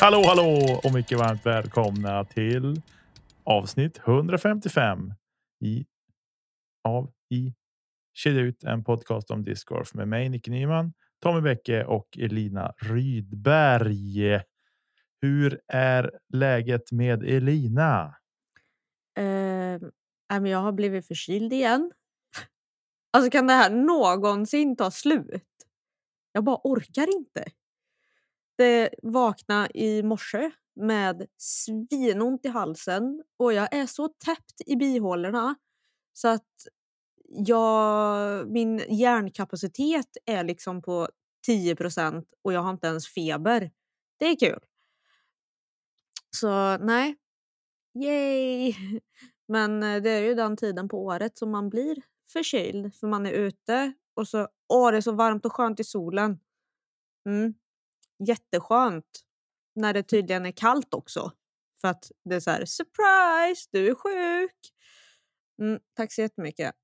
Hallå, hallå och mycket varmt välkomna till avsnitt 155 i av i Kedja ut en podcast om discgolf med mig Nicke Nyman, Tommy Bäcke och Elina Rydberg. Hur är läget med Elina? Uh, jag har blivit förkyld igen. Alltså kan det här någonsin ta slut? Jag bara orkar inte Eh, vakna i morse med svinont i halsen och jag är så täppt i bihålorna så att jag, min hjärnkapacitet är liksom på 10% och jag har inte ens feber. Det är kul. Så nej, yay! Men eh, det är ju den tiden på året som man blir förkyld för man är ute och så åh, det är så varmt och skönt i solen. Mm jätteskönt när det tydligen är kallt också. För att det är så här, surprise, du är sjuk. Mm, tack så jättemycket.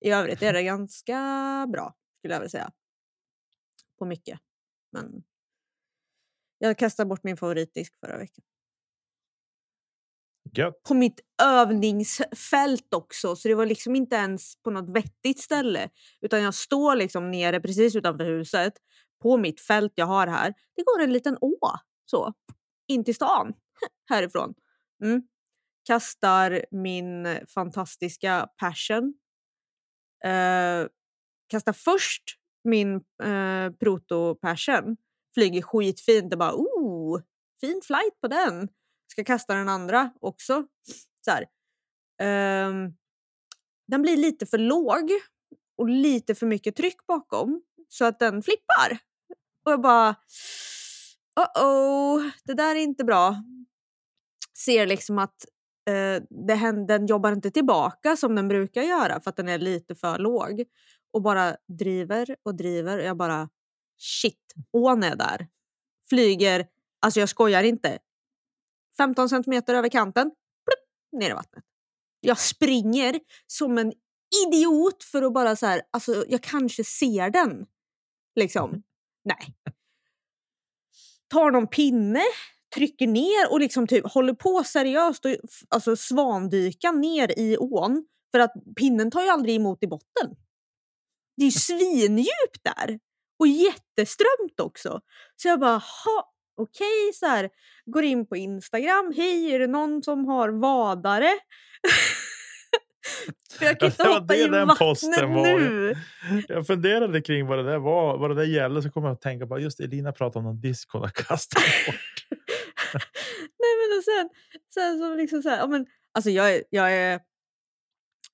I övrigt är det ganska bra skulle jag vilja säga. På mycket. Men jag kastade bort min favoritdisk förra veckan. Gött. På mitt övningsfält också, så det var liksom inte ens på något vettigt ställe. Utan jag står liksom nere precis utanför huset på mitt fält jag har här, det går en liten å så in till stan härifrån. Mm. Kastar min fantastiska passion. Uh, kastar först min eh, uh, proto passion. Flyger skitfint. och bara oh, fin flight på den. Ska kasta den andra också. Så här. Ehm, den blir lite för låg och lite för mycket tryck bakom så att den flippar. Och jag bara, uh oh, det där är inte bra. Ser liksom att eh, det händer, den jobbar inte tillbaka som den brukar göra för att den är lite för låg. Och bara driver och driver. Och jag bara, shit, ån är där. Flyger, alltså jag skojar inte, 15 centimeter över kanten, plupp, ner i vattnet. Jag springer som en idiot för att bara så här, alltså jag kanske ser den. Liksom. Nej. Tar någon pinne, trycker ner och liksom typ håller på seriöst och alltså svandyka ner i ån. För att pinnen tar ju aldrig emot i botten. Det är ju svindjupt där. Och jätteströmt också. Så jag bara, ha, okej, okay, så här, går in på Instagram. Hej, är det någon som har vadare? För jag kan inte hoppa i vattnet nu. Jag funderade kring vad det där var, vad det där gällde, så kom jag att tänka på just Elina pratade om någon disk hon har kastat bort. Nej men och sen, sen så liksom så här, ja, men, alltså jag jag är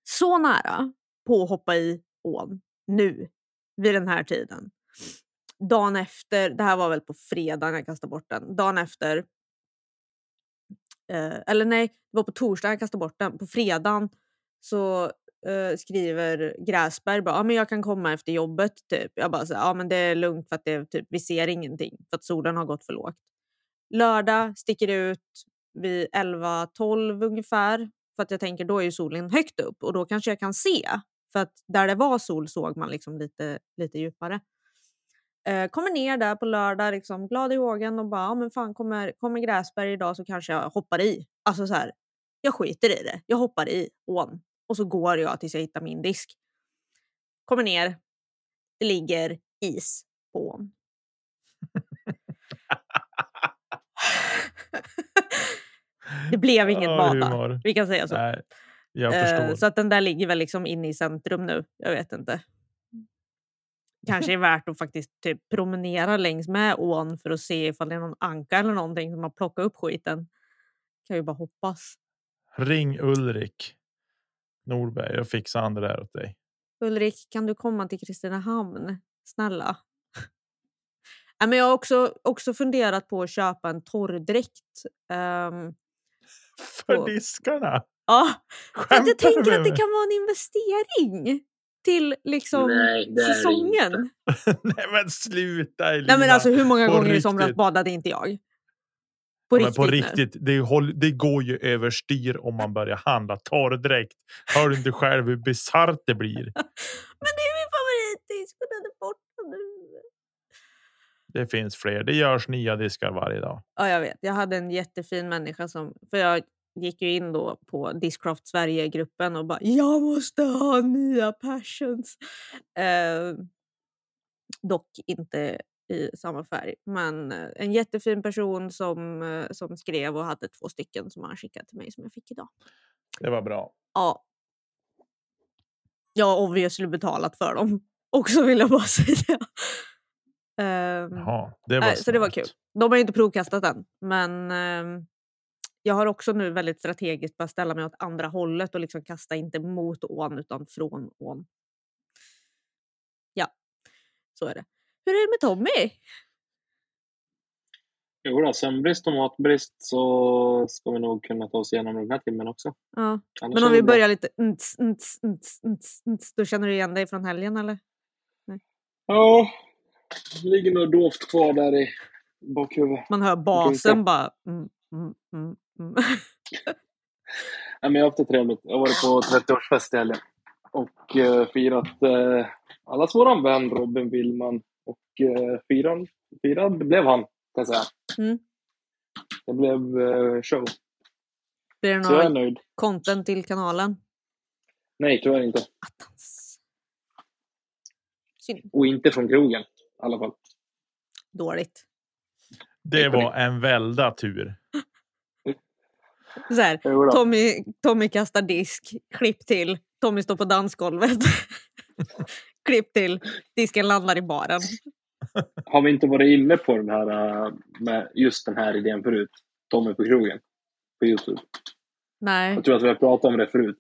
så nära på att hoppa i ån nu vid den här tiden. Dagen efter, det här var väl på fredagen jag kastade bort den. Dagen efter, eh, eller nej, det var på torsdagen jag kastade bort den. På fredagen så uh, skriver Gräsberg bara, ah, men jag kan komma efter jobbet. Typ. Jag bara, så, ja men det är lugnt för att det, typ, vi ser ingenting för att solen har gått för lågt. Lördag sticker ut vid 11-12 ungefär. För att jag tänker då är ju solen högt upp och då kanske jag kan se. För att där det var sol såg man liksom lite, lite djupare. Eh, kommer ner där på lördag, liksom, glad i hågen och bara, ja, men fan kommer, kommer Gräsberg idag så kanske jag hoppar i. Alltså så här, jag skiter i det. Jag hoppar i ån och så går jag tills jag hittar min disk. Kommer ner. Det ligger is på ån. det blev inget oh, bad Vi kan säga så. Nej. Uh, så att den där ligger väl liksom inne i centrum nu. Jag vet inte. kanske är värt att faktiskt typ promenera längs med ån för att se ifall det är någon anka eller någonting som har plockat upp skiten. Kan ju bara hoppas. Ring Ulrik Norberg och fixa han det där åt dig. Ulrik, kan du komma till Kristinehamn? Snälla. Nej, men jag har också, också funderat på att köpa en torrdräkt. ehm, För Och- diskarna? ja, Skämtar jag tänker att det kan vara en investering till liksom Nej, det är det säsongen. Nej men sluta Elina. Nej, men alltså, hur många på gånger i somras riktigt. badade inte jag? På men riktigt, på riktigt, det, håll, det går ju överstyr om man börjar handla torrdräkt. Hör du inte själv hur bisarrt det blir? Men det är min favoritdisk och den är borta nu. Det finns fler. Det görs nya diskar varje dag. Ja, jag vet. Jag hade en jättefin människa som... För jag gick ju in då på Discraft Sverige-gruppen och bara “Jag måste ha nya passions”. Eh, dock inte i samma färg. Men eh, en jättefin person som, eh, som skrev och hade två stycken som han skickade till mig som jag fick idag. Det var bra. Ja. Jag har obviously betalat för dem. Också vill jag bara säga. Ehm, Jaha, det var Nej, så det var kul. De har ju inte provkastat än, men ehm, jag har också nu väldigt strategiskt börjat ställa mig åt andra hållet och liksom kasta inte mot ån utan från ån. Ja, så är det. Hur är det med Tommy? Jo då, sömnbrist och matbrist så ska vi nog kunna ta oss igenom den här timmen också. Ja. Annars Men om vi börjar lite... nts, nts, nts, nts, nts, Då känner du igen dig från helgen eller? Ja, det ligger nog dovt kvar där i bakhuvudet. Man hör basen bara... Mm, mm, mm, mm. Nej, men jag har haft det trevligt. Jag har varit på 30-årsfest i helgen och eh, firat eh, allas våran vän Robin Willman. Och eh, firan, firad blev han, kan jag säga. Mm. Det blev eh, show. Blir det nöjd. content till kanalen? Nej, tyvärr inte. Attans. Synd. Och inte från krogen i alla fall. Dåligt. Det var en välda tur. Så här. Tommy, Tommy kastar disk, klipp till. Tommy står på dansgolvet. Klipp till. Disken landar i baren. Har vi inte varit inne på den här eh, med just den här idén förut? Tommy på krogen på Youtube. Nej, Jag tror att vi har pratat om det förut.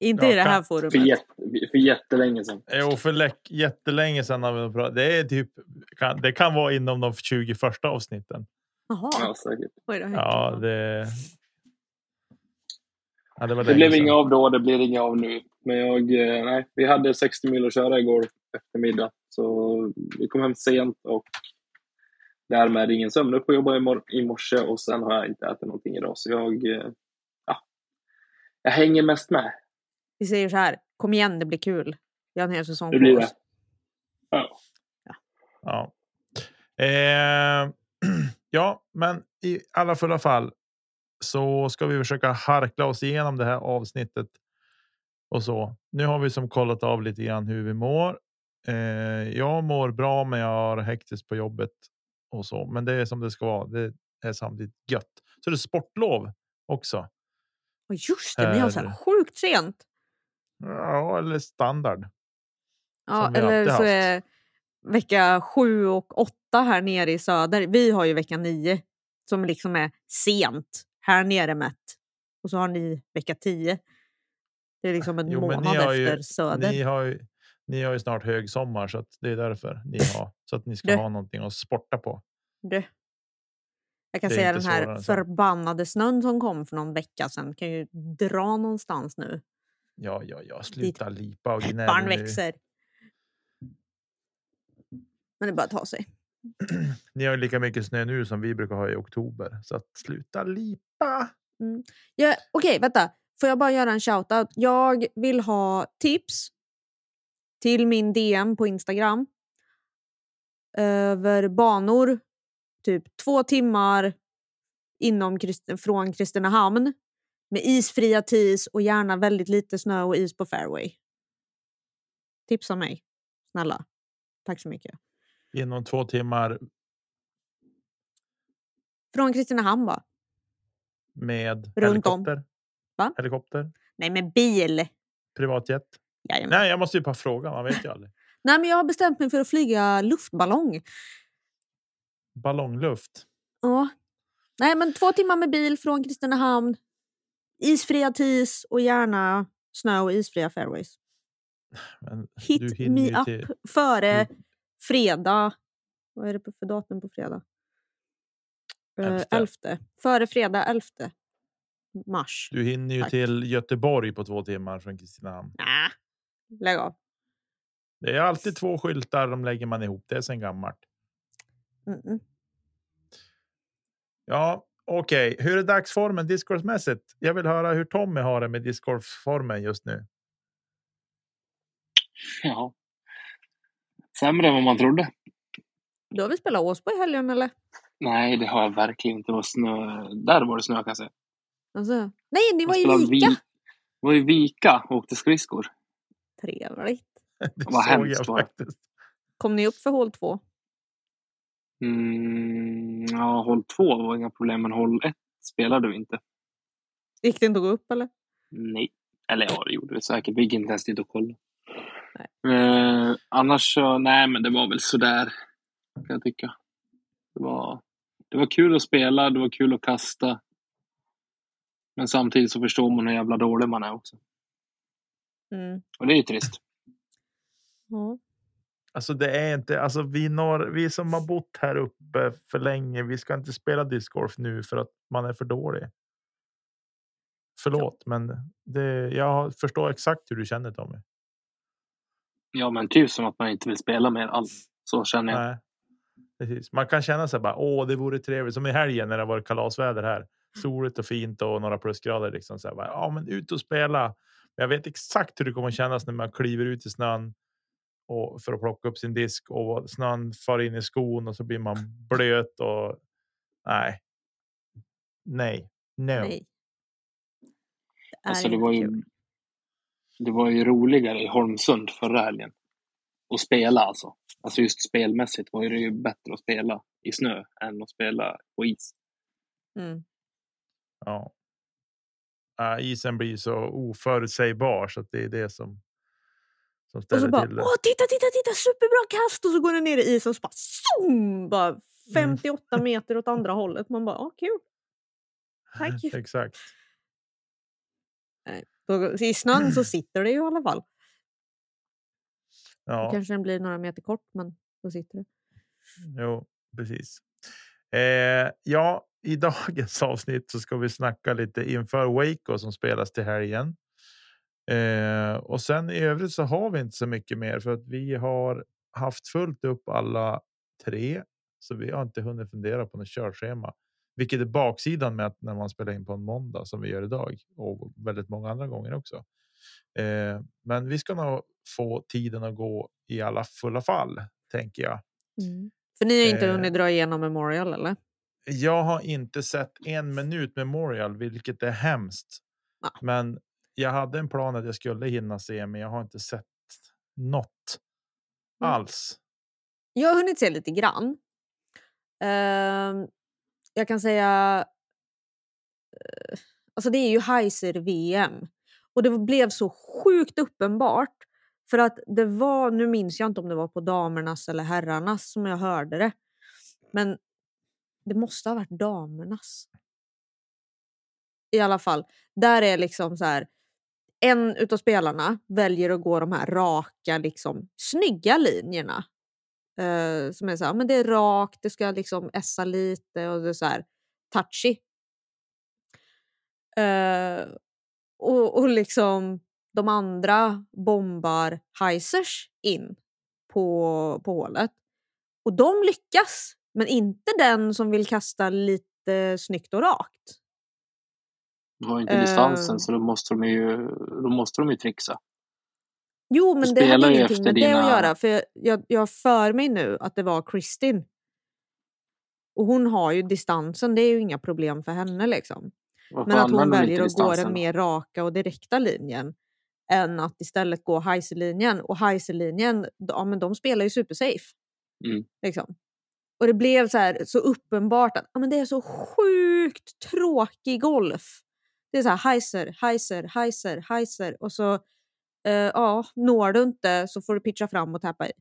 inte Ja, i det här kan- För, forumet. jätte, för jättelänge sedan. Jo, för läck, jättelänge sedan har vi pratat. Det är typ. Kan, det kan vara inom de 20 första avsnitten. Ja, Jaha, säkert. oj då. Ja, det. Ja, det Det blev inga av då, det blir inga av nu. Men jag, eh, nej, vi hade 60 mil att köra igår eftermiddag. Så vi kom hem sent och därmed ingen sömn. Upp och jobba i, mor- i morse och sen har jag inte ätit någonting idag. Så jag, eh, ja, jag hänger mest med. Vi säger så här, kom igen det blir kul. Vi har en hel säsong Det blir på det. oss. Ja. Ja. Eh, ja, men i alla fulla fall så ska vi försöka harkla oss igenom det här avsnittet och så. Nu har vi som kollat av lite grann hur vi mår. Eh, jag mår bra, men jag har hektiskt på jobbet och så. Men det är som det ska vara. Det är samtidigt gött. Så det är sportlov också. Och just det, ni har så här sjukt sent. Ja, eller standard. Ja, eller så haft. är vecka sju och åtta här nere i söder. Vi har ju vecka nio som liksom är sent här nere mätt. Och så har ni vecka tio. Det är liksom en Jo, månad har ju- efter söder. Ni har ju, ni har ju snart högsommar så att det är därför ni har så att ni ska Du. ha någonting att sporta på. Du. Jag kan säga den här så. förbannade snön som kom för någon vecka sedan kan ju dra någonstans nu. Ja, ja, ja, sluta lipa och gnäll Barn växer. Men det är bara att ta sig. Ni har ju lika mycket snö nu som vi brukar ha i oktober så att sluta lipa. Ja, Okej, vänta. Får jag bara göra en shoutout? Jag vill ha tips till min DM på Instagram över banor typ två timmar inom från Kristinehamn med isfria tis och gärna väldigt lite snö och is på fairway. Tipsa mig, snälla. Tack så mycket. Inom två timmar Från Kristinehamn bara. med Runt om. Va? Helikopter, Nej, med bil. privatjet. Jajamän. Nej, jag måste ju bara fråga. Man vet ju aldrig. Nej, men jag har bestämt mig för att flyga luftballong. Ballongluft. Ja. Nej, men två timmar med bil från Kristinehamn. Isfria TIS och gärna snö och isfria fairways. Men Hit me up till, före du- fredag. Vad är det för datum på fredag? Eh, Elfte. elfte. Före fredag 11 mars. du hinner ju Tack. till Göteborg på två timmar från Kristinehamn. Nä, lägg av. Det är alltid två skyltar, de lägger man ihop. Det är sen gammalt. Mm-mm. Ja, okej. Hur är dagsformen discgolfmässigt? Jag vill höra hur Tommy har det med discgolfformen just nu. Ja. Sämre än vad man trodde. Du har väl spelat Åsbo i helgen eller? Nej, det har jag verkligen inte. Det var snö. Där var det snö kan jag säga. Alltså, nej, ni var spelade Vika. Vi... var i Vika och åkte skridskor. Trevligt. Det Vad såg hemskt jag var faktiskt. Kom ni upp för hål två? Mm, ja, håll två var inga problem, men håll ett spelade vi inte. Gick det inte att gå upp eller? Nej. Eller ja, det gjorde det säkert. Vi gick inte ens dit och kollade. Eh, annars så, nej men det var väl sådär. Kan jag tycka. Det var, det var kul att spela, det var kul att kasta. Men samtidigt så förstår man hur jävla dålig man är också. Mm. Och det är ju trist. Ja. Alltså det är inte, alltså vi, når, vi som har bott här uppe för länge, vi ska inte spela discgolf nu för att man är för dålig. Förlåt, men det, jag förstår exakt hur du känner Tommy. Ja men typ som att man inte vill spela mer alls. Så känner jag. Nej, precis. Man kan känna sig bara, åh, det vore trevligt. Som i helgen när det var kalasväder här. Soligt och fint och några plusgrader. Liksom så här, bara, ja, men ut och spela. Men jag vet exakt hur det kommer att kännas när man kliver ut i snön och för att plocka upp sin disk och snön far in i skon och så blir man blöt och nej. Nej, no. Nej. Det Alltså det var ju, kul. det var ju roligare i Holmsund förra helgen. Att spela alltså. Alltså just spelmässigt var det ju bättre att spela i snö än att spela på is. Mm. Ja. Äh, isen blir så oförutsägbar så det är det som. Som Och ställer så bara, till det. åh titta, titta, titta, superbra kast! Och så går den ner i isen och så bara, zoom, bara 58 meter åt andra hållet. Man bara, åh kul. Tack. Exakt. Då- I snön så sitter det ju i alla fall. Då Ja. kanske den blir några meter kort, men då sitter det. Jo, precis. Eh, ja, i dagens avsnitt så ska vi snacka lite inför Waco som spelas till helgen. Eh, och sen i övrigt så har vi inte så mycket mer för att vi har haft fullt upp alla tre. Så vi har inte hunnit fundera på något körschema, vilket är baksidan med att när man spelar in på en måndag som vi gör idag och väldigt många andra gånger också. Eh, men vi ska nog få tiden att gå i alla fulla fall, tänker jag. För ni har inte Eh. hunnit dra igenom Memorial eller? Jag har inte sett en minut Memorial, vilket är hemskt. Ja. Men jag hade en plan att jag skulle hinna se, men jag har inte sett något Mm. alls. Jag har hunnit se lite grann. Ehm, jag kan säga... eh, alltså det är ju Heiser-VM. Och det blev så sjukt uppenbart. För att det var, nu minns jag inte om det var på damernas eller herrarnas som jag hörde det. Men det måste ha varit damernas. I alla fall, där är liksom så här. En utav spelarna väljer att gå de här raka, liksom, snygga linjerna. Eh, som är så här, men det är rakt, det ska liksom essa lite och det är så här touchy. Eh, och, och liksom de andra bombar Heisers in på, på hålet. Och de lyckas, men inte den som vill kasta lite snyggt och rakt. De har ju inte Eh. distansen så då måste de ju, då måste de ju trixa. Jo, men det ju ingenting med det att dina- göra. För jag, jag, jag har för mig nu att det var Kristin. Och hon har ju distansen, det är ju inga problem för henne. liksom. Varför Men att hon väljer att gå den mer raka och direkta linjen än att istället gå Heiser-linjen. Och Heiser-linjen, ja, men de spelar ju supersafe. Mm. Liksom. Och det blev så, här, så uppenbart att men det är så sjukt tråkig golf. Det är så här Heiser, Heiser, Heiser, Heiser och så eh, ja, når du inte så får du pitcha fram och täppa i.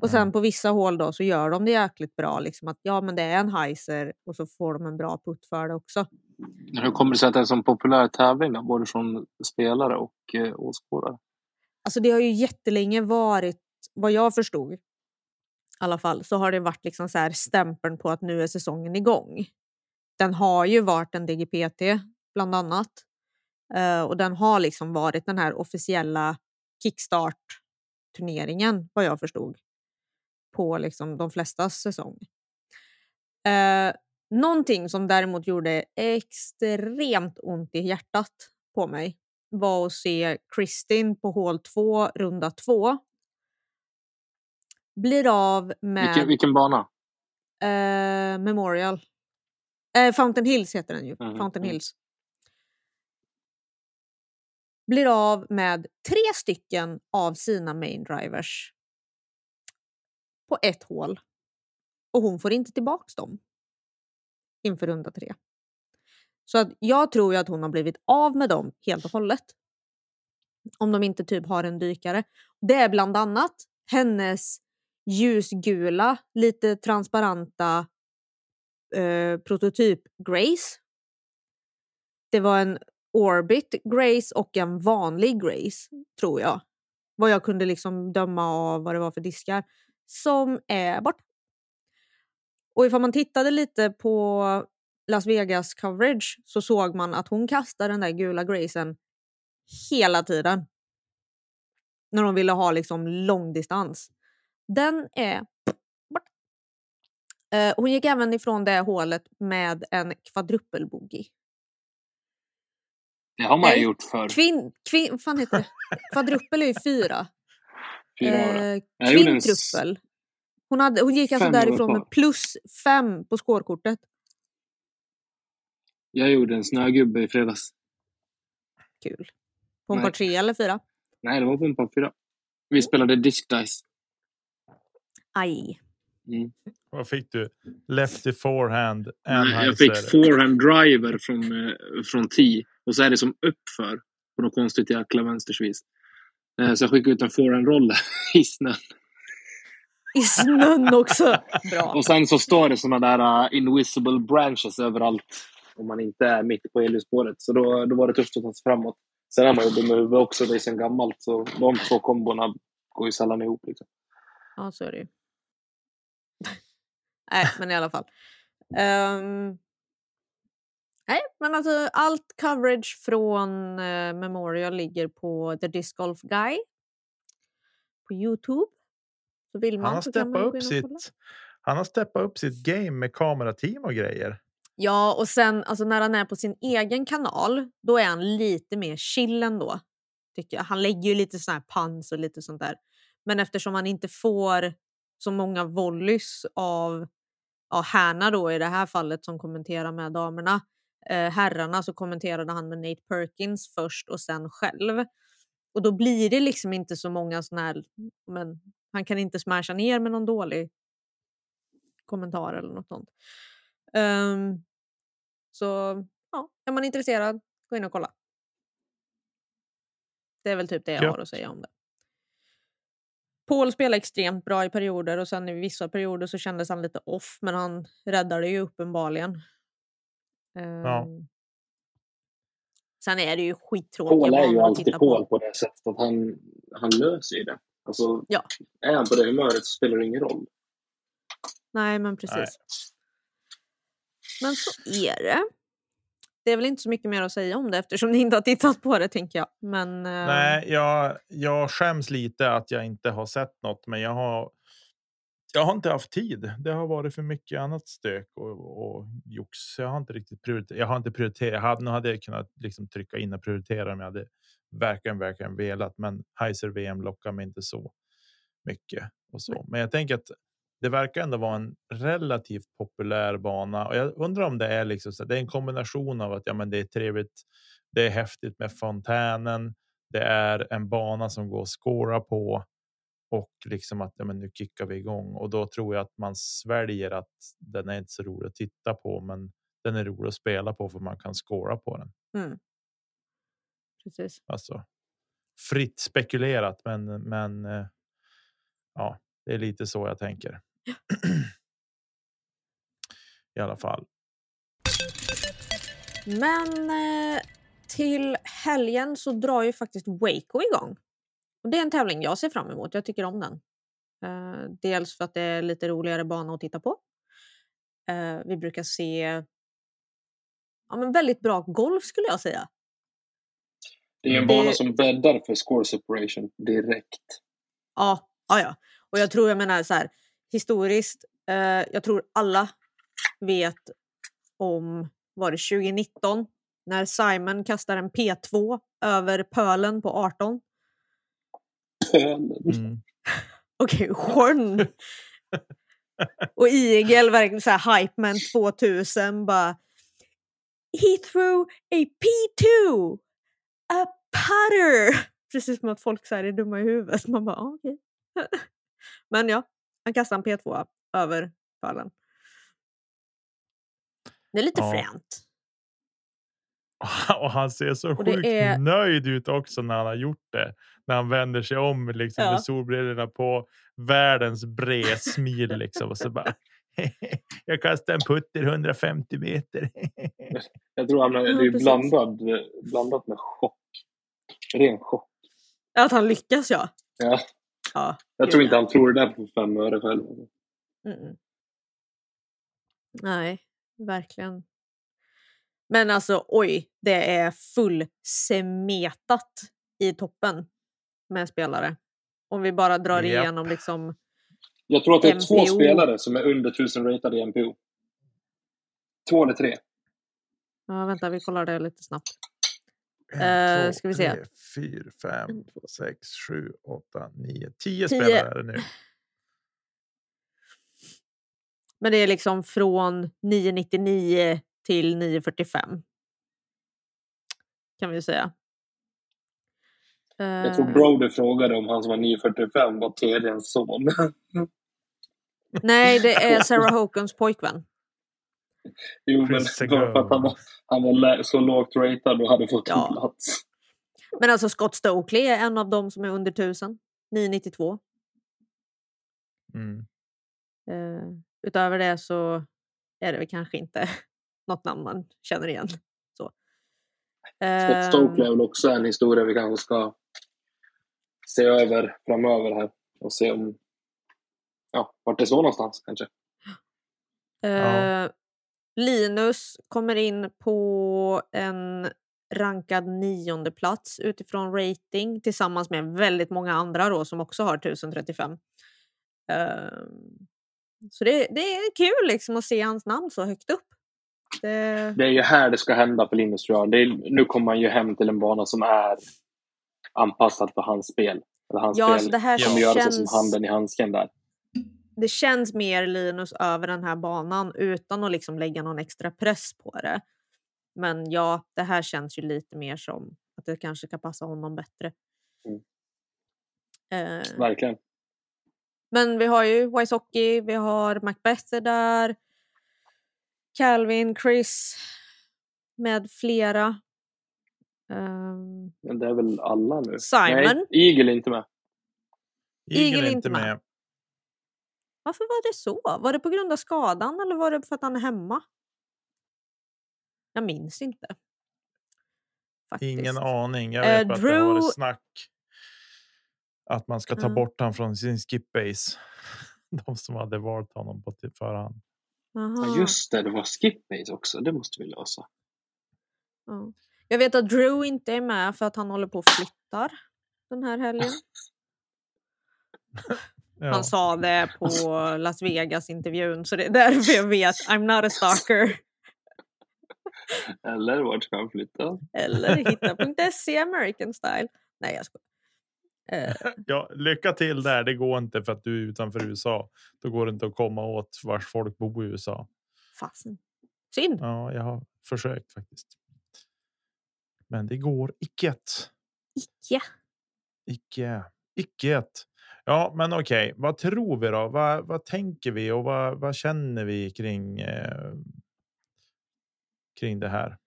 Och sen Mm. på vissa hål då så gör de det jäkligt bra. Liksom att ja, men det är en heiser och så får de en bra putt för det också. Hur kommer det sig att det är en så populär tävling då, både från spelare och eh, åskådare? Alltså det har ju jättelänge varit, vad jag förstod alla fall, så har det varit liksom så här stämpeln på att nu är säsongen igång. Den har ju varit en DGPT bland annat. Eh, och den har liksom varit den här officiella kickstart-turneringen vad jag förstod. På liksom de flestas säsong. Eh, någonting som däremot gjorde extremt ont i hjärtat på mig var att se Kristin på hål 2, runda 2. Blir av med Vilken, vilken bana? eh, Memorial. Eh, Fountain Hills heter den ju. Mhm, Fountain mm. Hills. Blir av med tre stycken av sina main drivers på ett hål. Och hon får inte tillbaks dem inför runda tre. Så att jag tror ju att hon har blivit av med dem helt och hållet. Om de inte typ har en dykare. Det är bland annat hennes ljusgula, lite transparenta eh, prototyp Grace. Det var en Orbit Grace och en vanlig Grace, tror jag. Vad jag kunde liksom döma av vad det var för diskar. Som är borta. Och ifall man tittade lite på Las Vegas coverage så såg man att hon kastade den där gula Gracen hela tiden. När de ville ha liksom långdistans. Den är. Eh, hon gick även ifrån det hålet med en kvadruppelbogey. Det har man ju gjort för Kvin, kvin, vad fan heter det? Kvadruppel är ju fyra. fyra. Eh, kvintruppel. Hon, hade, hon gick alltså därifrån med plus fem på skårkortet. Jag gjorde en snögubbe i fredags. Kul. På en par tre eller fyra. Nej, det var på en par fyra. Vi spelade disc dice. Aj. Mm. Vad fick du? Lefty forehand. Nej, Jag fick forehand driver från, eh, från tee. Och så är det som uppför. På något konstigt jäkla vänstersvis. Eh, Så jag skickade ut en forehand-roll i snön. I snön också. Bra. Och sen så står det såna där uh, invisible branches överallt. Om man inte är mitt på elljusspåret. Så då, då var det tufft att ta sig framåt. Sen är man dum i huvudet också. Det är sen gammalt. Så de två kombona går ju sällan ihop. Liksom. Ja, så är det ju. Nej, men i alla fall. Ehm, nej, men alltså allt coverage från eh, Memorial ligger på The Disc Golf Guy på Youtube. Så vill man Han har steppat upp sitt. Han har steppat upp sitt game med kamerateam och grejer. Ja, och sen alltså, när han är på sin egen kanal, då är han lite mer chill ändå. Tycker jag. Han lägger ju lite sån här pans och lite sånt där. Men eftersom han inte får så många volleys av ja, Hanna då i det här fallet som kommenterar med damerna. Eh, herrarna så kommenterade han med Nate Perkins först och sen själv. Och då blir det liksom inte så många såna här, men han kan inte smasha ner med någon dålig kommentar eller något sånt. Ehm, så ja, är man intresserad, gå in och kolla. Det är väl typ det jag har Gött. att säga om det. Paul spelar extremt bra i perioder och sen i vissa perioder så kändes han lite off men han räddade ju uppenbarligen. Ehm, Sen är det ju skittråkiga Paul är ju alltid Paul på. på det sättet att han, han löser ju det. Alltså, Ja. Är han på det humöret så spelar det ingen roll. Nej men precis. Nej. Men så är det. Det är väl inte så mycket mer att säga om det eftersom ni inte har tittat på det tänker jag. Men, eh, Nej, jag, jag skäms lite att jag inte har sett något, men jag har. Jag har inte haft tid. Det har varit för mycket annat stök och, och jox. Jag har inte riktigt prioriterat. Jag har inte prioriterat. Jag hade, nu hade jag kunnat liksom trycka in och prioritera om jag hade verkligen, verkligen velat. Men Heiser VM lockar mig inte så mycket och så. Men jag tänker att det verkar ändå vara en relativt populär bana och jag undrar om det är liksom så. Det är en kombination av att ja, men det är trevligt. Det är häftigt med fontänen. Det är en bana som går att skåra på och liksom att ja, men nu kickar vi igång och då tror jag att man sväljer att den är inte så rolig att titta på, men den är rolig att spela på för man kan skåra på den. mm. Precis. Alltså, fritt spekulerat, men men. Eh, ja, det är lite så jag tänker. I alla fall. Men eh, till helgen så drar ju faktiskt Waco igång. Och det är en tävling jag ser fram emot. Jag tycker om den. Eh, dels för att det är lite roligare bana att titta på. Eh, vi brukar se ja, men väldigt bra golf skulle jag säga. Det är en Det- bana som bäddar för score separation direkt. Ja, ja, ja. Och jag tror, jag menar så här, historiskt, eh, jag tror alla vet om, var det 2019, när Simon kastar en P2 över pölen på 18. Mm. Okej, sjön. Och Igel, verkligen så här Hypeman 2000 bara He threw a P2! A putter! Precis som att folk så här är dumma i huvudet. Man bara, ah, okej. Men ja, han kastar en P2 över pölen. Det är lite Ja. fränt. Och han ser så Och sjukt är- nöjd ut också när han har gjort det. När han vänder sig om liksom, Ja. med solbrillorna på. Världens bred smil liksom. Och så bara. Jag kastar en putter 150 meter. Jag tror han är, Ja, det är blandad, blandat med chock. Ren chock. Att han lyckas ja. Ja. Ja Jag tror inte han tror det där på fem öre själv. Mm-mm. Nej, verkligen. Men alltså oj, det är fullsmetat i toppen med spelare. Om vi bara drar Japp. igenom liksom. Jag tror att det är två MPO. spelare som är under 1000 ratade i MPO. Två eller tre. Ja, vänta, vi kollar det lite snabbt. En, Eh, två, ska vi se. tre, fyra, fem, sex, sju, åtta, nio, tio Tio. spelare är det nu. Men det är liksom från 999 till 945. Kan vi säga. Jag tror Brody frågade om han som var 945 var TDns son. Nej, det är Sarah Hokons pojkvän. jo, men Chris var för att han var, han var så lågt ratad och hade fått Ja. en plats. Men alltså Scott Stokely är en av dem som är under 1000. 992. Mm. Eh, utöver det så är det väl kanske inte något namn man känner igen. Så. Scott Ehm, Stokely är väl också en historia vi kanske ska se över framöver här och se om ja, vart det står någonstans kanske. Eh, Linus kommer in på en rankad nionde plats utifrån rating tillsammans med väldigt många andra då, som också har 1035. Eh, så det, det är kul liksom att se hans namn så högt upp. Det, Det är ju här det ska hända för Linus tror jag. Det är, nu kommer han ju hem till en bana som är anpassad för hans spel. Eller hans ja, spel alltså det här kommer göra sig som känns, handen i handsken där. Det känns mer Linus över den här banan utan att liksom lägga någon extra press på det. Men ja, det här känns ju lite mer som att det kanske kan passa honom bättre. Mm. Eh, Verkligen. men vi har ju Wysocki, vi har Macbeth är där, Calvin, Chris med flera. Ehm, Men det är väl alla nu? Simon. Nej, Eagle är inte med. Eagle är inte med. Varför var det så? Var det på grund av skadan eller var det för att han är hemma? Jag minns inte. Faktiskt. Ingen aning. Jag Eh, vet bara att det har Drew- varit snack. Att man ska ta Mm. bort han från sin skip base. De som hade valt honom på till förhand. Aha. Ja, just det, det var skip base också. Det måste vi lösa. Ja. Jag vet att Drew inte är med för att han håller på och flyttar den här helgen. Ja. Han sa det på Las Vegas-intervjun så det är därför jag vet I'm not a stalker. Eller vart ska han flytta? Eller hitta.se American style. Nej jag skojar. Eh, Ja, lycka till där. Det går inte för att du är utanför USA. Då går det inte att komma åt vars folk bor i USA. fasen. Synd. Ja, jag har försökt faktiskt. Men det går icke. Icke. Icke. Icke. Ja, men okej. Vad tror vi då? Vad, vad tänker vi och vad, vad känner vi kring? Eh, kring det här.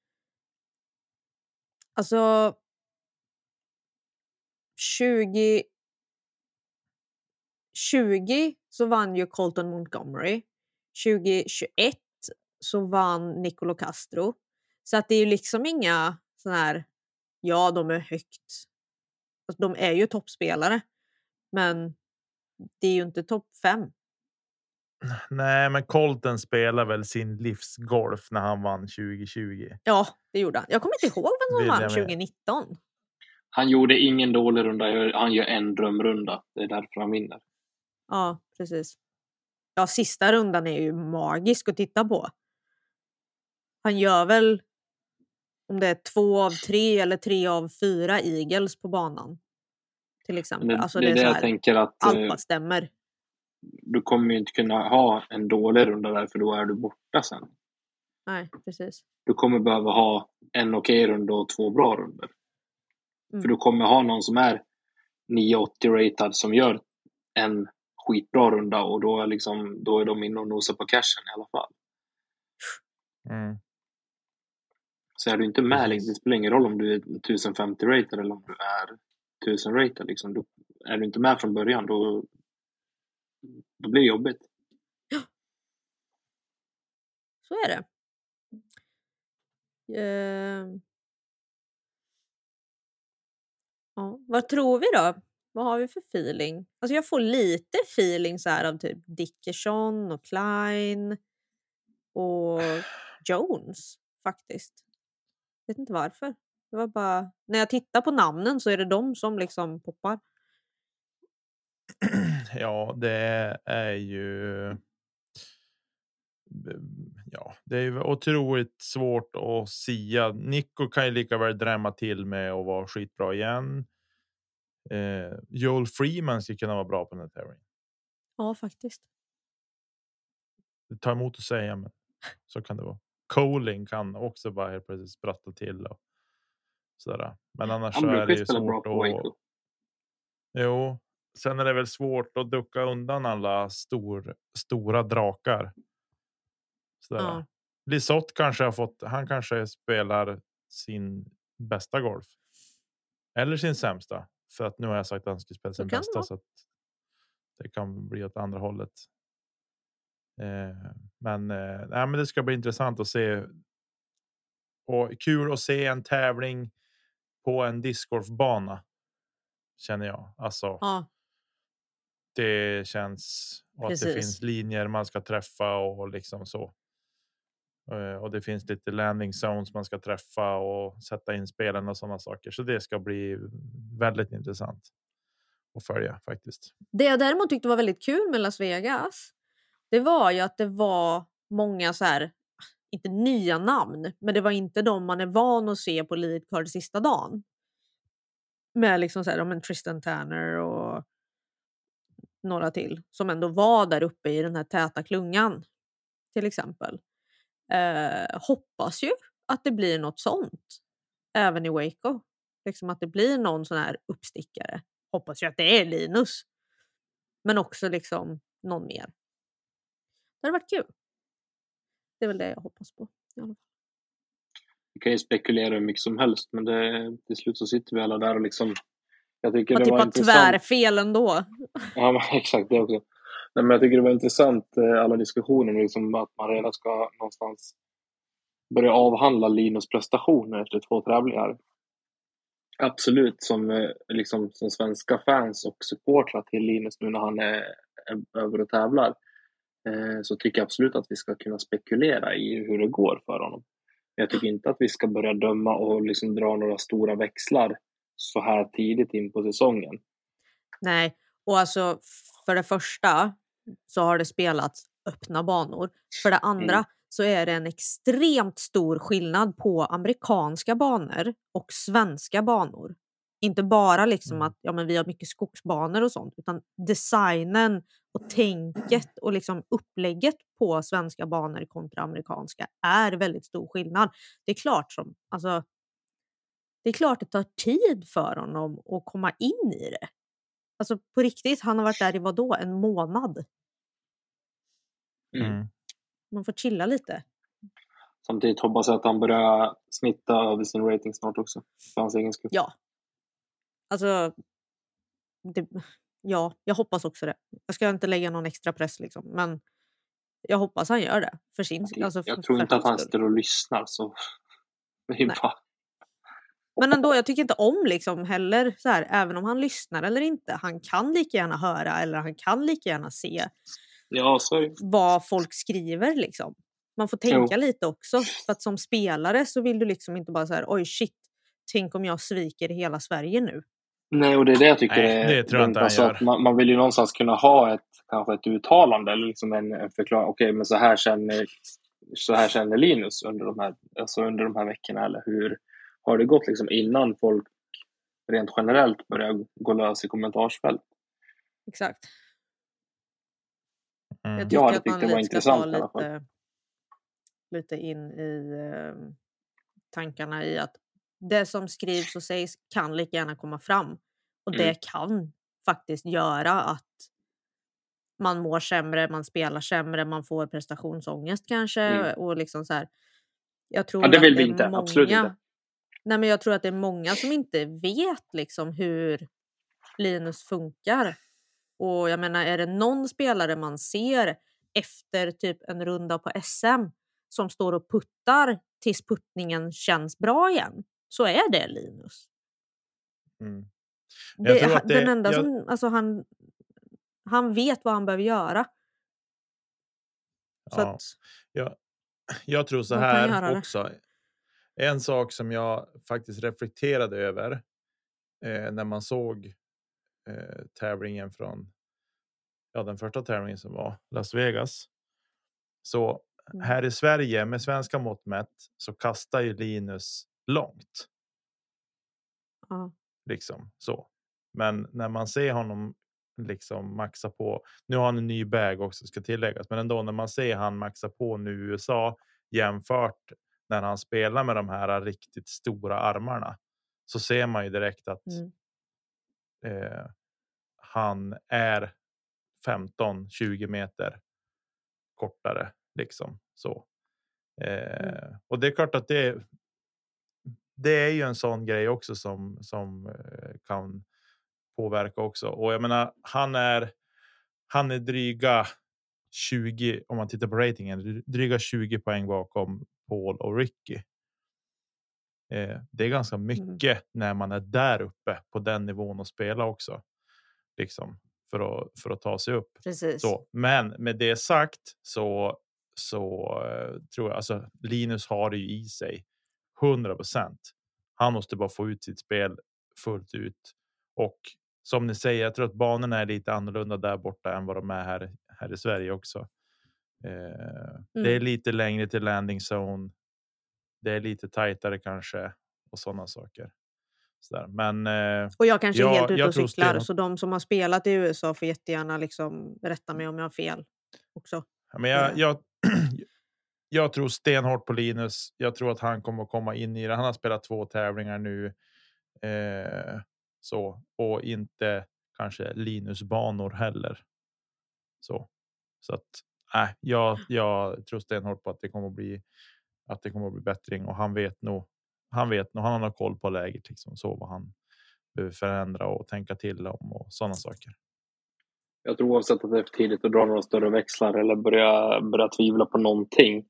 Alltså. 20... 20 så vann ju Colton Montgomery. 2021 så vann Nicolo Castro. Så att det är ju liksom inga sådana här, ja de är högt. Alltså, de är ju toppspelare. Men det är ju inte topp fem. Nej, men Colton spelar väl sin livsgolf när han vann 2020. Ja, det gjorde han. Jag kommer inte ihåg vem som vann jag med. 2019. Han gjorde ingen dålig runda, han gör en drömrunda. Det är därför han vinner. Ja, precis. Ja, sista rundan är ju magisk att titta på. Han gör väl om det är två av tre eller tre av fyra eagles på banan. Till exempel. Det, alltså, det är det så jag här, tänker att allt eh, bara stämmer. du kommer ju inte kunna ha en dålig runda där för då är du borta sen. Nej, precis. Du kommer behöva ha en okej runda och två bra runder. Mm. För du kommer ha någon som är 980 ratad som gör en skitbra runda och då är, liksom, då är de inne och nosar på cashen i alla fall. Mm. Så är du inte med, liksom, det spelar ingen roll om du är 1050 ratad eller om du är 1000 ratad. Liksom. Du, är du inte med från början då, då blir det jobbigt. Så är det. Ehm. Ja, vad tror vi då? Vad har vi för feeling? Alltså jag får lite feeling så här av typ Dickerson och Klein och Jones faktiskt. Vet inte varför. Det var bara när jag tittar på namnen så är det de som liksom poppar. Ja, det är ju. Ja, det är otroligt svårt att sia. Nico kan ju lika väl drämma till med att vara skitbra igen. Eh, Joel Freeman skulle kunna vara bra på den här tävlingen. Ja, faktiskt. Det tar emot att säga, men så kan det vara. Coling kan också bara helt plötsligt spratta till och sådär. Men annars Han så är det ju svårt att. Jo, sen är det väl svårt att ducka undan alla stor, stora drakar. Sådär. Ja. Lisotte kanske har fått. Han kanske spelar sin bästa golf. Eller sin sämsta. För att nu har jag sagt att han skulle spela sin bästa så att det kan bli åt andra hållet. Eh, men, eh, nej, men det ska bli intressant att se. Och kul att se en tävling på en discgolfbana. Känner jag. Alltså, Ja, det känns och att det finns linjer man ska träffa och liksom så. Eh, Och det finns lite landing zones man ska träffa och sätta in spelen och sådana saker. Så det ska bli väldigt intressant att följa faktiskt. Det jag däremot tyckte var väldigt kul med Las Vegas, det var ju att det var många så här, inte nya namn, men det var inte de man är van att se på lead card sista dagen. Med liksom så här, men Tristan Tanner och några till som ändå var där uppe i den här täta klungan. Till exempel. Eh, hoppas ju att det blir något sånt även i Waco. Liksom att det blir någon sån här uppstickare. Hoppas ju att det är Linus. Men också liksom någon mer. Det hade varit kul. Det är väl det jag hoppas på. Vi kan ju spekulera hur mycket som helst men det, till slut så sitter vi alla där och liksom jag tycker Man det var intressant. tvärfel ändå. Ja, men exakt det också. Nej, men jag tycker det var intressant eh, alla diskussioner liksom, att man redan ska någonstans börja avhandla Linus prestationer efter två tävlingar. Absolut, som, eh, liksom, som svenska fans och supportrar till Linus nu när han är, över och tävlar så tycker jag absolut att vi ska kunna spekulera i hur det går för honom. Men jag tycker inte att vi ska börja döma och liksom dra några stora växlar så här tidigt in på säsongen. Nej, och alltså för det första så har det spelats öppna banor. För det andra Mm. så är det en extremt stor skillnad på amerikanska banor och svenska banor. Inte bara liksom Mm. att ja, men vi har mycket skogsbanor och sånt, utan designen och tänket och liksom upplägget på svenska banor kontra amerikanska är väldigt stor skillnad. Det är klart som, alltså, det är klart det tar tid för honom att komma in i det. Alltså på riktigt, han har varit där i vad då? En månad? Mm. Mm. Man får chilla lite. Samtidigt hoppas jag att han börjar snitta över sin rating snart också. För hans egen skull. Ja. Alltså, det, ja, jag hoppas också det. Jag ska inte lägga någon extra press liksom, men jag hoppas han gör det. För sin, alltså, jag för, tror för inte att han sitter och lyssnar så. Bara, Men ändå, jag tycker inte om liksom heller, så här, även om han lyssnar eller inte. Han kan lika gärna höra eller han kan lika gärna se ja, vad folk skriver. Liksom. Man får tänka lite också. För att som spelare så vill du liksom inte bara så här, oj shit, tänk om jag sviker hela Sverige nu. Nej, och det är det jag tycker Nej, är det tror jag inte han alltså gör. att man, man vill ju någonstans kunna ha ett, kanske ett uttalande eller liksom en, en förklaring. Okej, men så här, känner, så här känner Linus under de här, alltså under de här veckorna. Eller hur har det gått liksom innan folk rent generellt börjar gå lös i kommentarsfält? Exakt. Mm. Jag tycker hade att man det var lite ska ta intressant i alla fall. lite, lite in i eh, tankarna i att det som skrivs och sägs kan lika gärna komma fram. Och det Mm. kan faktiskt göra att man mår sämre, man spelar sämre, man får prestationsångest kanske. Mm. Och liksom så här, jag tror Ja, det att vill vi är inte. Många, Absolut inte. Nej, men jag tror att det är många som inte vet liksom hur Linus funkar. Och jag menar, är det någon spelare man ser efter typ en runda på SM som står och puttar tills puttningen känns bra igen, så är det Linus. Mm. Det, han- det- den enda jag- som, alltså han, han vet vad han behöver göra. Så Ja. att, Jag, jag tror så här det. också. En sak som jag faktiskt reflekterade över eh, när man såg eh, tävlingen från ja, den första tävlingen som var Las Vegas. Så Mm. här i Sverige med svenska mått mätt så kastar ju Linus långt ja. liksom så. Men när man ser honom liksom maxa på. Nu har han en ny bag också ska tilläggas, men ändå när man ser han maxa på nu i USA jämfört när han spelar med de här riktigt stora armarna så ser man ju direkt att Mm. eh, han är 15 20 meter kortare liksom så. Eh, Och det är klart att det. Det är ju en sån grej också som som eh, kan påverka också. Och jag menar, han är. Han är dryga 20 om man tittar på ratingen, dryga 20 poäng bakom Paul och Ricky. Eh, det är ganska mycket när man är där uppe på den nivån och spela också. Liksom för att för att ta sig upp. Precis. Så, men med det sagt så så eh, tror jag alltså Linus har det ju i sig 100% Han måste bara få ut sitt spel fullt ut och som ni säger, jag tror att banorna är lite annorlunda där borta än vad de är här här i Sverige också. Eh, Det är Mm. lite längre till landing zone. Det är lite tajtare kanske och sådana saker. Så. Men eh, Och jag kanske är Ja, helt ute jag och cyklar, så de som har spelat i USA får jättegärna liksom rätta mig om jag har fel också. Ja, men jag, Eh. jag, jag tror stenhårt på Linus. Jag tror att han kommer att komma in i det. Han har spelat två tävlingar nu. Eh, så och inte kanske Linus banor heller. Så så att nej, jag, jag tror stenhårt på att det kommer att bli att det kommer att bli bättring och han vet nog. Han vet nog. Han har koll på läget liksom så vad han behöver förändra och tänka till om och sådana saker. Jag tror oavsett att det är för tidigt att dra några större växlar eller börja, börja tvivla på någonting.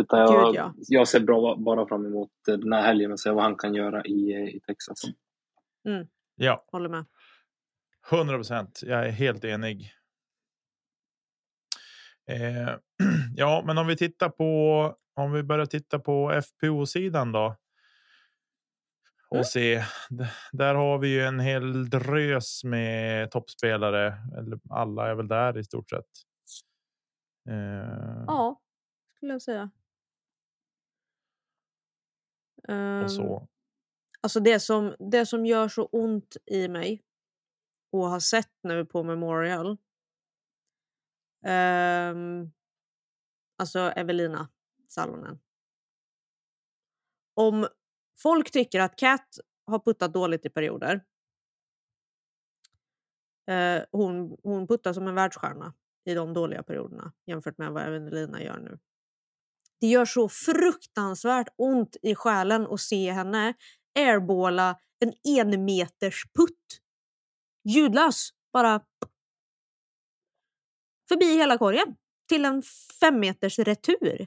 Utan jag, Gud, ja. jag ser bra, bara fram emot den här helgen och se vad han kan göra i, i Texas. Ja, Håller med. 100 procent. Jag är helt enig. Eh, ja, men om vi tittar på om vi börjar titta på FPO sidan då. Och Mm. se. Där har vi ju en hel drös med toppspelare. Eller alla är väl där i stort sett. Eh, Ja, skulle jag säga. Och så. Ehm, alltså det som, det som gör så ont i mig och har sett nu på Memorial. Um, alltså Evelina Salonen. Om folk tycker att Cat har puttat dåligt i perioder. Uh, hon, hon puttar som en världsstjärna i de dåliga perioderna jämfört med vad Evelina gör nu. Det gör så fruktansvärt ont i själen att se henne airballa en enmeters putt ljudlös. Bara förbi hela korgen till en fem meters retur.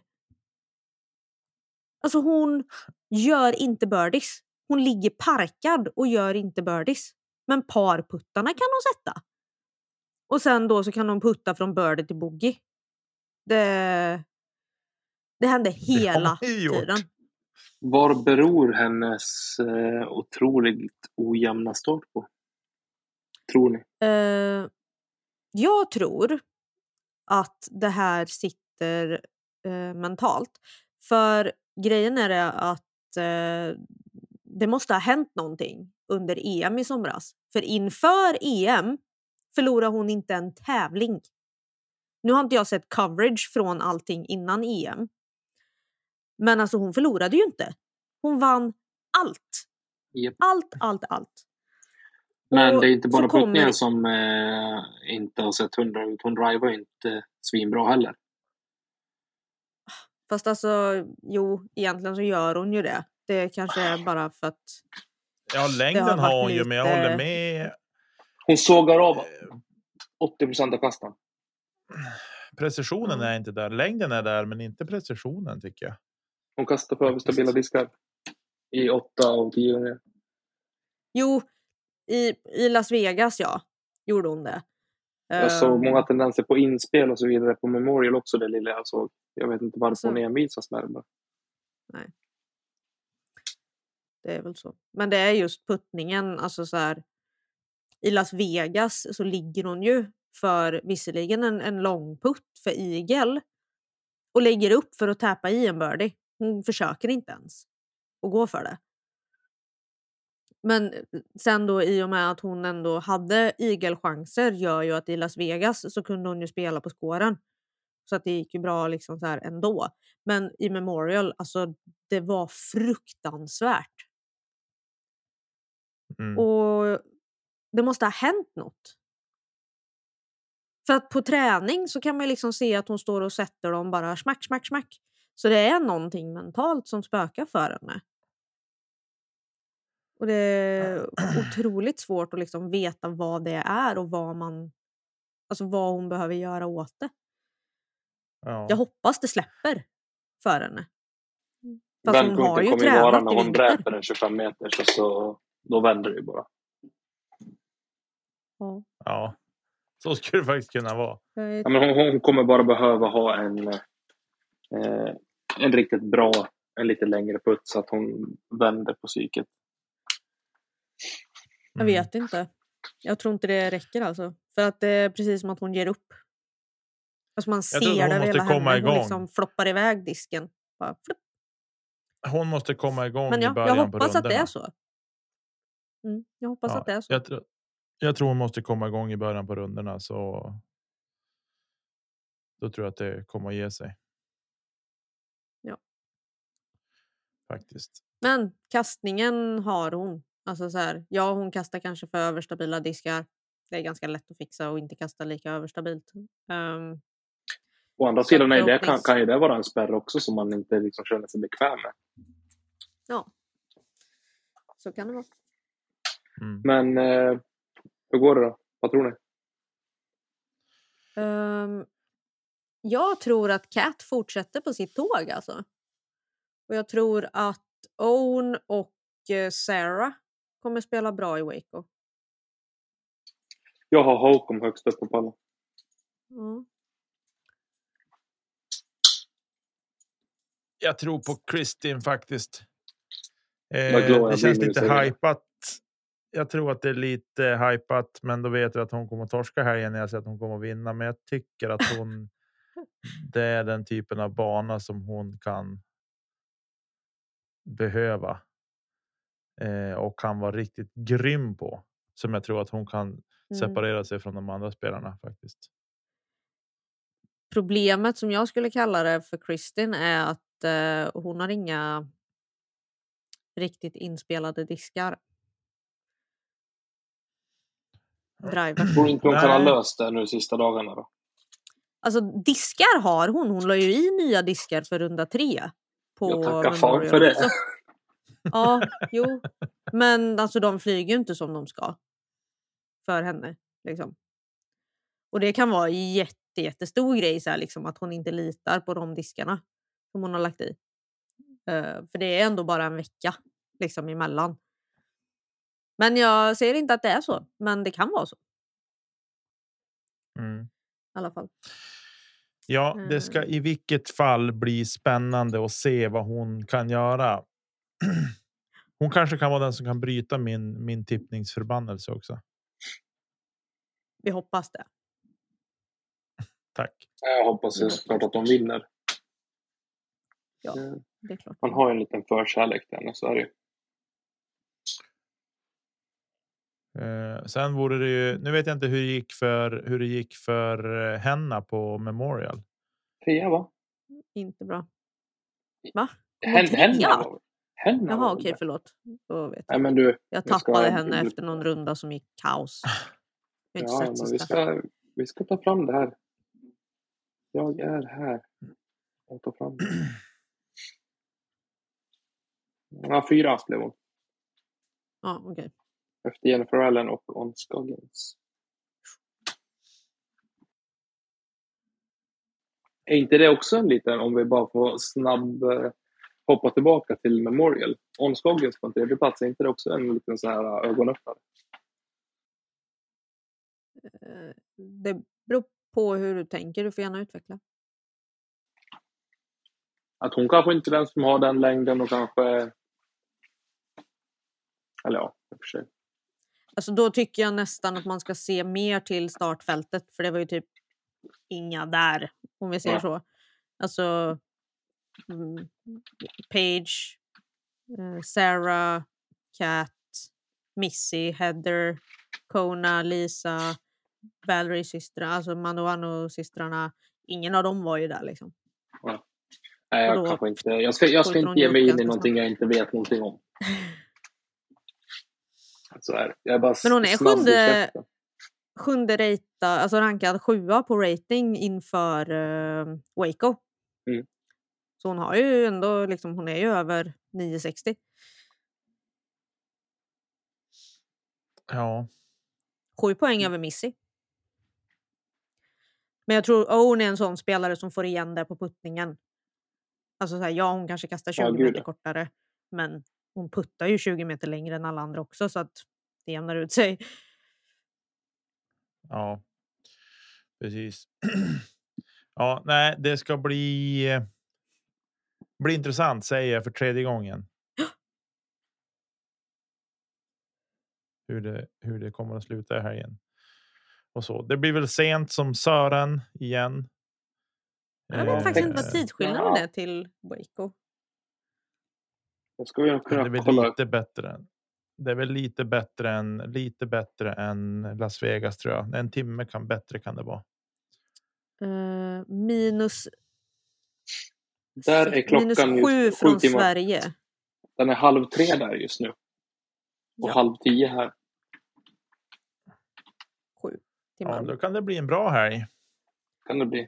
Alltså hon gör inte birdies. Hon ligger parkad och gör inte birdies. Men parputtarna kan hon sätta. Och sen då så kan hon putta från birdie till bogey. Det, det hände hela gjort. tiden. Var beror hennes eh, otroligt ojämna start på? Tror ni? Eh, jag tror att det här sitter eh, mentalt. För grejen är det att eh, det måste ha hänt någonting under EM i somras. För inför EM förlorade hon inte en tävling. Nu har inte jag sett coverage från allting innan EM. Men alltså hon förlorade ju inte. Hon vann allt. Japp. Allt, allt, allt. Men Och det är inte bara kommer puttningen det- som eh, inte har sett hundra ut. Hon drivar ju inte svinbra heller. Fast alltså, jo, egentligen så gör hon ju det. Det kanske är bara för att... Ja, längden varit har hon ju, men jag lite- håller med. Hon sågar av 80 procent av kasten. Precisionen Mm. är inte där. Längden är där, men inte precisionen tycker jag. Hon kastar på överstabila diskar. I åtta av tio gånger. Jo, i, i Las Vegas ja, gjorde hon det. Jag såg Ehm, många tendenser på inspel och så vidare på Memorial också, det lilla jag såg. Jag vet inte varför Alltså- hon envisas med det. bara. Det är väl så. Men det är just puttningen. Alltså så här, I Las Vegas så ligger hon ju för visserligen en, en lång putt för igel och lägger upp för att täppa i en birdie. Hon försöker inte ens att gå för det. Men sen då i och med att hon ändå hade igelchanser gör ju att i Las Vegas så kunde hon ju spela på skåren. Så att det gick ju bra liksom så här ändå. Men i Memorial, alltså det var fruktansvärt. Mm. Och det måste ha hänt något. För att på träning så kan man liksom se att hon står och sätter dem bara smack, smack, smack. Så det är någonting mentalt som spökar för henne. Och det är otroligt svårt att liksom veta vad det är och vad man alltså vad hon behöver göra åt det. Ja. Jag hoppas det släpper för henne. Fast Vändpunkten ju kommer ju vara när hon dräper en 25 meter så, så då vänder det ju bara. Ja, ja, så skulle det faktiskt kunna vara. Ja, men hon, hon kommer bara behöva ha en, eh, en riktigt bra, en lite längre putt så att hon vänder på psyket. Jag Mm. vet inte. Jag tror inte det räcker alltså. För att det är precis som att hon ger upp. Alltså man ser det hon över måste hela komma henne. Hon igång. liksom floppar iväg disken. Bara flupp. Hon måste komma igång Men i ja, början jag på hoppas att det är så. Mm, jag hoppas Ja, att det är så. Jag, tror- jag tror hon måste komma igång i början på rundorna så. Då tror jag att det kommer att ge sig. Ja. Faktiskt. Men kastningen har hon. Alltså så här, ja, hon kastar kanske för överstabila diskar. Det är ganska lätt att fixa och inte kasta lika överstabilt. Ehm, Å andra sidan är det, kan, kan ju det vara en spärr också som man inte liksom känner sig bekväm med. ja. Så kan det vara. Mm. Men eh, hur går det då? Vad tror ni? Ehm, jag tror att Cat fortsätter på sitt tåg alltså. Och jag tror att Owen och eh, Sarah kommer spela bra i Waco. Jag har Holcomb högst upp på pallen. Ja. Jag tror på Kristin faktiskt. Eh, det känns lite hypat. Jag tror att det är lite hypat, men då vet jag att hon kommer att torska helgen när jag säger att hon kommer att vinna. Men jag tycker att hon. det är den typen av bana som hon kan. Behöva. Eh, och kan vara riktigt grym på. Som jag tror att hon kan Mm. separera sig från de andra spelarna faktiskt. Problemet som jag skulle kalla det för Kristin är att eh, hon har inga riktigt inspelade diskar. Driver. Tror inte hon kan ha löst det nu sista dagarna då? Alltså diskar har hon. Hon la ju i nya diskar för runda tre. På Jag tackar fan Memorial för det. också. Ja, jo. Men alltså de flyger ju inte som de ska. för henne. Liksom. Och det kan vara en jätte, jättestor grej, så här, liksom, att hon inte litar på de diskarna som hon har lagt i. Eh, för det är ändå bara en vecka liksom, emellan. Men jag säger inte att det är så, men det kan vara så Mm. i alla fall. Ja, det ska Mm. i vilket fall bli spännande att se vad hon kan göra. Hon kanske kan vara den som kan bryta min, min tippningsförbannelse också. Vi hoppas det. Tack. Jag hoppas ju såklart att de vinner. Ja. Eh, Det är klart. Man har ju en liten förkärlek till henne, så är det ju. Eh, sen vore det ju. Nu vet jag inte hur det gick för hur det gick för eh, Henna på Memorial. Trea, va? Inte bra. Va? Hen, henna henna Jaha, okej, det. förlåt. Då vet Nej, jag. men du. jag vi ska- tappade henne efter någon runda som gick kaos. Jag Ja, men vi ska, vi ska ta fram det här. Jag är här. Och ta fram det. Ja, fyra blev hon. Ja, okej. Efter Jennifer Allen och On Scoggins. Är inte det också en liten, om vi bara får snabb eh, hoppa tillbaka till Memorial. On Scoggins på en tredje plats, är inte det också en liten så här eh, ögonöppnare? Eh, Det beror på hur du tänker. Du får gärna utveckla. Att hon kanske inte är den som har den längden och kanske... Eller ja, i och för sig. Alltså, då tycker jag nästan att man ska se mer till startfältet. För det var ju typ inga där, om vi säger Ja. så. Alltså, mm, Paige, eh, Sarah, Kat, Missy, Heather, Kona, Lisa, Valerie systrarna, alltså Manuano-systrarna. Ingen av dem var ju där liksom. Nej, jag kanske inte... Jag ska, jag ska inte ge mig in i någonting jag inte vet någonting om. Så är. Jag är bara Men hon är sjunde-. Sjunde rata, alltså rankad sjua på rating inför uh, Waco. Mm. Så hon har ju ändå, liksom, hon är ju över 960. Ja, Sju poäng Mm. över Missy. Men jag tror Owen är en sån spelare som får igen det på puttningen. Alltså så här, ja, hon kanske kastar 20 Ja, meter kortare. Men hon puttar ju 20 meter längre än alla andra också så att det jämnar ut sig. ja, precis. ja, nej, det ska bli. eh, Bli intressant säger jag för tredje gången. Hur det, hur det kommer att sluta i helgen. Och så. Det blir väl sent som Sören igen. Jag vet faktiskt inte Eh, vad tidsskillnaden ja. är till Waco. Då ska nog Det är kunna väl kolla. lite bättre. Det är väl lite bättre än lite bättre än Las Vegas tror jag. En timme kan bättre kan det vara. Eh, minus, Där är klockan minus just sju sju från timmar. Sverige. Den är halv tre där just nu. Och Ja. halv tio här. Sju Ja, timmar. då kan det bli en bra helg. Kan det bli.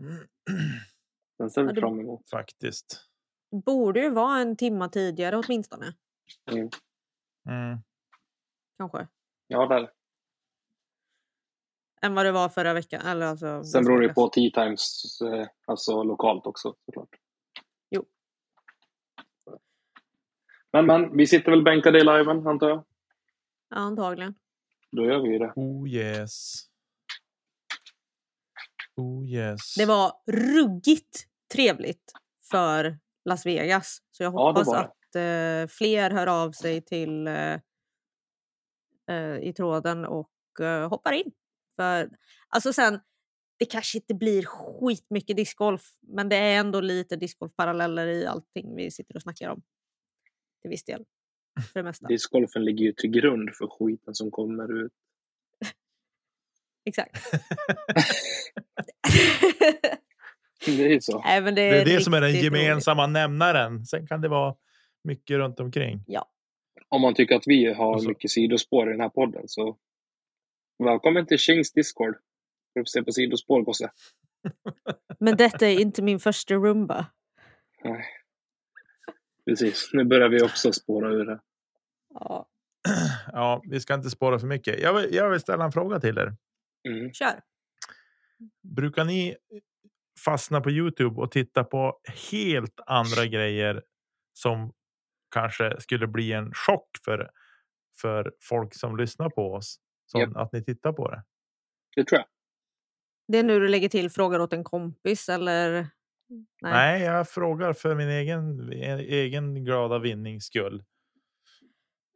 Den ser Ja, vi fram emot. Faktiskt. Borde ju vara en timma tidigare åtminstone. Mm. Mm. Kanske. Ja, där. Än vad det var förra veckan. Eller alltså, Sen beror det på tea times, eh, alltså lokalt också såklart. Jo. Men men, vi sitter väl bänkade i liven antar jag? Ja, antagligen. Då gör vi ju det. Oh yes. Oh yes. Det var ruggigt trevligt för Las Vegas. Så jag Ja, hoppas var att eh, fler hör av sig till eh, eh, i tråden och eh, hoppar in. För alltså sen, det kanske inte blir skitmycket discgolf, men det är ändå lite discgolfparalleller i allting vi sitter och snackar om. Till viss del. För det mesta. Discgolfen ligger ju till grund för skiten som kommer ut. Exakt. Det är så. Även det, det är det som är den riktigt roligt. gemensamma nämnaren. Sen kan det vara mycket runt omkring. Om man tycker att vi har Och så- mycket sidospår i den här podden så välkommen till Kings Discord. För att se på sidospår, gosse. Men detta är inte min första rumba. Nej. Precis, nu börjar vi också spåra ur det. Ja. ja, vi ska inte spåra för mycket. Jag vill, jag vill ställa en fråga till er. Mm. Kör. Brukar ni fastna på Youtube och titta på helt andra grejer som kanske skulle bli en chock för, för folk som lyssnar på oss? Som Japp. att ni tittar på det. Det tror jag. Det är nu du lägger till frågar åt en kompis eller? Nej. Nej, jag frågar för min egen, egen glada vinnings skull.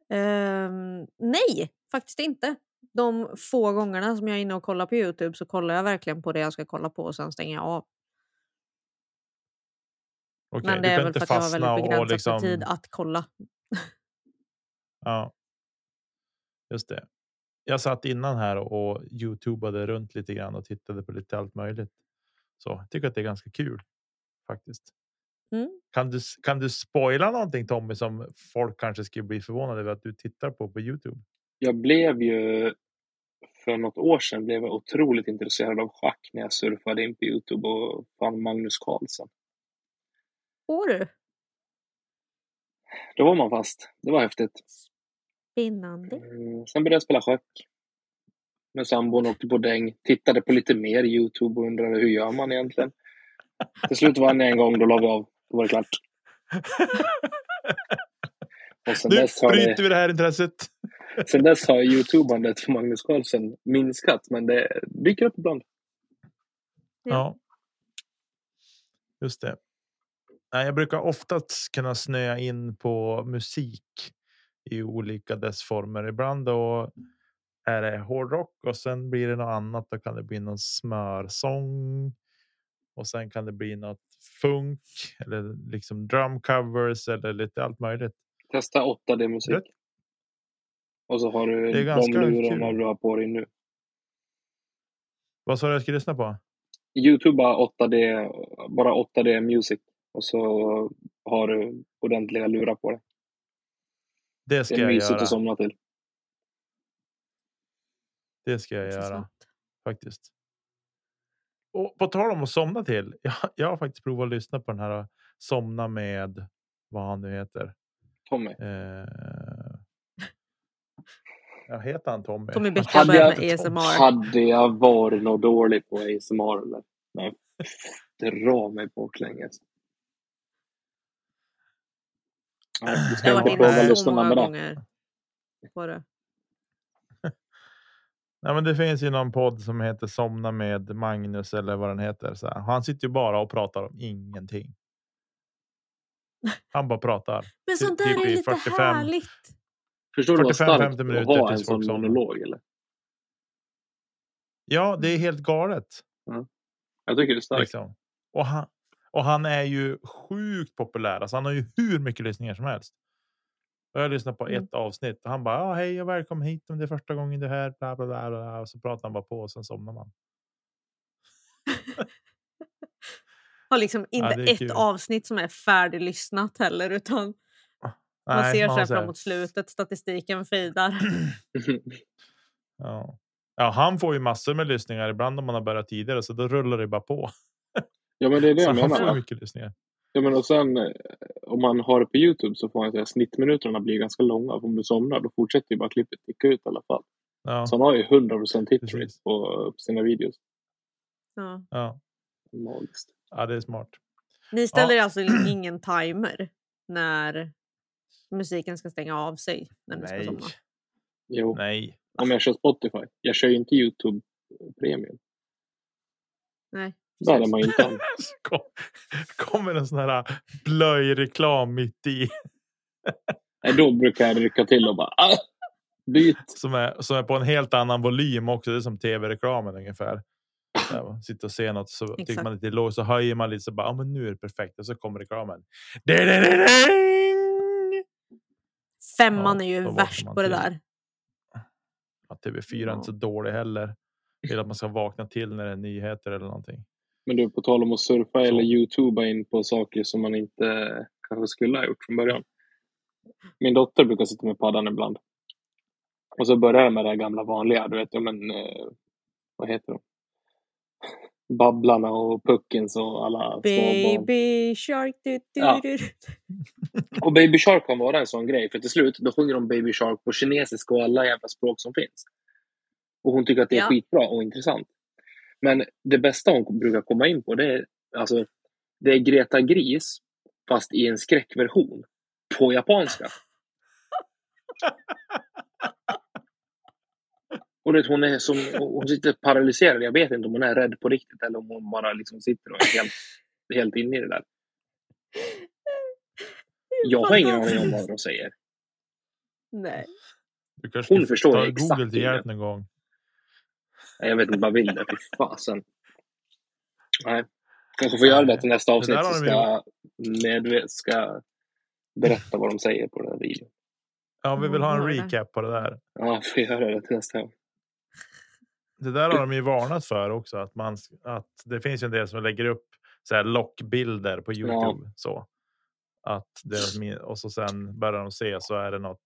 Ehm, nej, faktiskt inte. De få gångerna som jag är inne och kollar på Youtube så kollar jag verkligen på det jag ska kolla på och sen stänger jag av. Okej, Men du det är kan väl inte för att jag har fastna väldigt och begränsat liksom- tid att kolla. Ja. Just det. Jag satt innan här och youtubade runt lite grann och tittade på lite allt möjligt. Så jag tycker att det är ganska kul faktiskt. Mm. Kan du, kan du spoila någonting Tommy som folk kanske skulle bli förvånade över att du tittar på på Youtube? Jag blev ju för något år sedan blev jag otroligt intresserad av schack när jag surfade in på Youtube och fann Magnus Carlsen. Får du? Då var man fast. Det var häftigt. Spännande. Mm, Sen började jag spela schack. Med sambon åkte på däng. Tittade på lite mer Youtube och undrade hur gör man egentligen. Till slut vann jag en gång, då la vi av. Då var det klart. Och sen Nu dess, har bryter det, vi det här intresset. sen dess har youtubandet för Magnus Carlsen minskat, men det dyker upp ibland. Ja. Just det. Nej, jag brukar oftast kunna snöa in på musik i olika dess former. Ibland då är det hårdrock och sen blir det något annat. Då kan det bli någon smörsång och sen kan det bli något funk eller liksom drum covers eller lite allt möjligt. Testa 8D-musik. Rätt. Och så har du de lurarna du har på dig nu. Vad sa du jag ska lyssna på? Youtube bara 8D, bara 8D music. Och så har du ordentliga lurar på dig. Det Det ska är jag mysigt göra. att somna till. Det ska jag göra faktiskt. Och på tal om att somna till. Jag, jag har faktiskt provat att lyssna på den här somna med vad han nu heter. Tommy. Eh, jag heter han Tommy? Tommy Bäck Hade jag- med ASMR. Hade jag varit något dålig på ASMR eller? Nej, dra mig baklänges. Ska Jag har varit inne så många gånger på det. Nej, men det finns ju någon podd som heter Somna med Magnus eller vad den heter. Så här. Han sitter ju bara och pratar om ingenting. Han bara pratar. Men sånt där typ är lite 45 härligt. Förstår du vad 45-50 starkt att minuter ha en tills sån monolog eller? Ja, det är helt galet. Jag tycker det är starkt. Liksom. Och, han, och han är ju sjukt populär. Alltså han har ju hur mycket lyssningar som helst. Och jag lyssnade på Mm. ett avsnitt och han bara ah, hej och välkommen hit om det är första gången du är här. Bla, bla, bla, bla. Och så pratar han bara på och sen somnar man. Har liksom Ja, inte är ett kul. avsnitt som är färdiglyssnat heller utan man Nej, ser sen så här- framåt slutet statistiken fejdar. Ja. ja, han får ju massor med lyssningar ibland om man har börjat tidigare så då rullar det bara på. Ja, men det är det Så jag han menar. får va? mycket lyssningar. Ja, men och sen eh, om man har det på Youtube så får man säga att snittminuterna blir ganska långa. För om du somnar då fortsätter ju bara klippet ticka ut i alla fall. Ja, Så han har ju 100% hit rate Precis. på, på sina videos. Ja. ja. Magiskt. ja, det är smart. Ni ställer alltså ingen timer när musiken ska stänga av sig när ni ska Nej, somna? Jo, nej. om jag kör Spotify. Jag kör ju inte Youtube Premium. Nej. Är precis. man ju inte än. Kom, kommer en sån här blöjreklam mitt i Nej, då brukar jag rycka till och bara ah, byt. som är, som är på en helt annan volym också. Det är som tv-reklamen ungefär. Sitter och ser något så tycker Exakt. man lite lågt så höjer man lite så bara ah, men nu är det perfekt och så kommer reklamen. Femman Ja, är ju värst på det där. Ja, TV4 är inte så dålig heller. Vill att man ska vakna till när det är nyheter eller någonting. Men du, på tal om att surfa Så. eller youtuba in på saker som man inte kanske skulle ha gjort från början. Min dotter brukar sitta med paddan ibland. Och så börjar jag med det här gamla vanliga. Du vet, ja men... Eh, vad heter de? Babblarna och Puckins och alla. Baby shark. Du, du, Ja. du, du. Och Baby Shark kan vara en sån grej, för till slut då sjunger de Baby Shark på kinesiska och alla jävla språk som finns. Och hon tycker att det är Ja. skitbra och intressant. Men det bästa hon brukar komma in på, det är, alltså, det är Greta Gris, fast i en skräckversion, på japanska. Och det, hon, är som, hon sitter paralyserad. Jag vet inte om hon är rädd på riktigt eller om hon bara liksom sitter och är helt, helt inne i det där. Jag har ingen aning om vad de säger. Nej. Du kanske Hon ska förstår ta exakt Google till hjälp någon gång. Jag vet inte vad vill det. Fy fasen. Nej. Kanske får göra det till nästa Det avsnitt. Så ska medve- ska berätta vad de säger på den här videon. Ja, vi vill ha en Mm, det. recap på det där. Ja, får göra det till nästa gång. Det där har de ju varnat för också. Att, man, att det finns ju en del som lägger upp så här lockbilder på Youtube. Så. Att min- och så sen börjar de se så är det något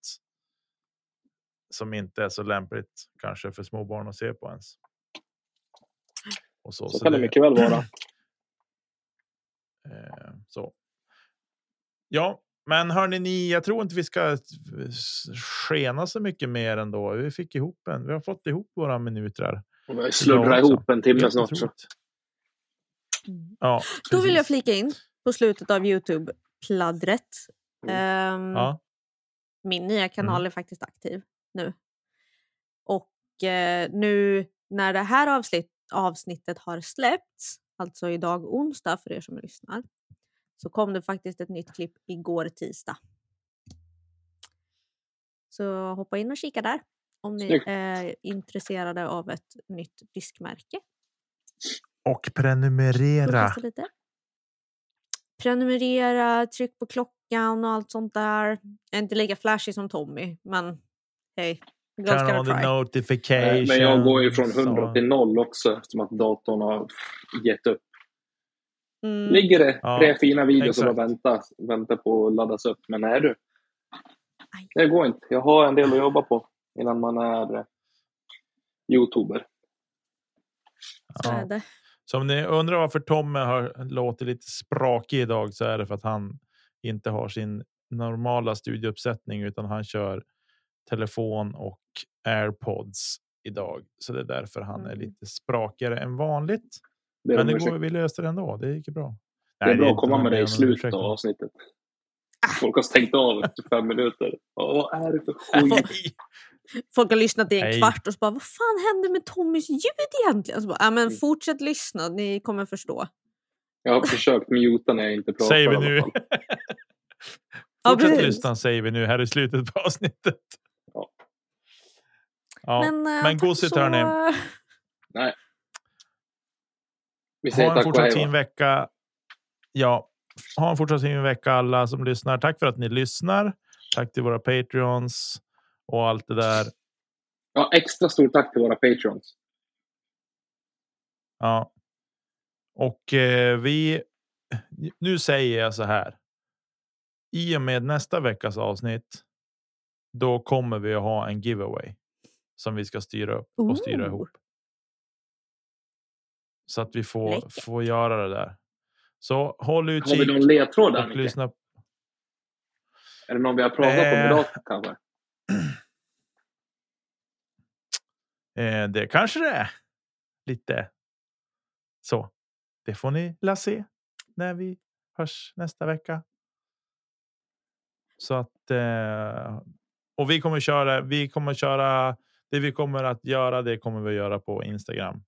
som inte är så lämpligt kanske för små barn att se på ens. Och så, Så kan det mycket väl vara. Eh, så. Ja, men hörni ni, jag tror inte vi ska skena så mycket mer ändå. Vi fick ihop en, vi har fått ihop våra minuter. Också. ihop en timme snart. Så. Mm. Ja, Då vill jag flika in på slutet av Youtube-pladdret. Ehm, Ja, Min nya kanal Mm. är faktiskt aktiv nu. Och eh, nu när det här avsnitt, avsnittet har släppts, alltså idag onsdag för er som lyssnar, så kom det faktiskt ett nytt klipp igår tisdag. Så hoppa in och kika där om ni Snyggt. är intresserade av ett nytt diskmärke. och prenumerera. Prenumerera, tryck på klockan och allt sånt där. Jag är inte lika flashy som Tommy, men hej. Turn on the notification. Men jag går ju från 100 så- till 0 också eftersom att datorn har gett upp. Mm. Ligger det Ja, tre fina videos som bara väntar, väntar på att laddas upp. Men nej du. Det går inte. Jag har en del att jobba på innan man är eh, youtuber. Så är det. Så om ni undrar varför Tommy har låtit lite sprakig idag så är det för att han inte har sin normala studieuppsättning utan han kör telefon och airpods idag. Så det är därför han är Mm. lite sprakigare än vanligt. Det Men de det ursäkt. går, vi löste det ändå. Det gick bra. det är Nej, bra är att komma med det i slutet av avsnittet. Folk har stängt av efter fem minuter. Vad vad är det för skit? Folk har lyssnat i en Nej. kvart och så bara, vad fan hände med Tommys ljud egentligen? Så bara, ja, men Mm. fortsätt lyssna, ni kommer förstå. Jag har försökt muta när jag inte pratar Säger vi nu. Ja, Fortsätt precis. lyssna säger vi nu här i slutet på avsnittet. Ja. Men, eh, men gosigt så- hörni. Vi säger Ha en fortsatt fin vecka. Ja, ha en fortsatt fin vecka alla som lyssnar. Tack för att ni lyssnar. Tack till våra Patreons och allt det där. Ja, extra stort tack till våra patrons. Ja. Och eh, vi. Nu säger jag så här. I och med nästa veckas avsnitt. Då kommer vi att ha en giveaway som vi ska styra upp och styra Ooh. ihop. Så att vi får Läckert. får göra det där. Så håll Har vi utkik någon ledtråd där, lyssna. Är det någon vi har pratat om Eh. idag kanske? Eh, det kanske det är. Lite så. Det får ni la se när vi hörs nästa vecka. Så att. Eh, och vi kommer köra. Vi kommer köra. Det vi kommer att göra. Det kommer vi att göra på Instagram.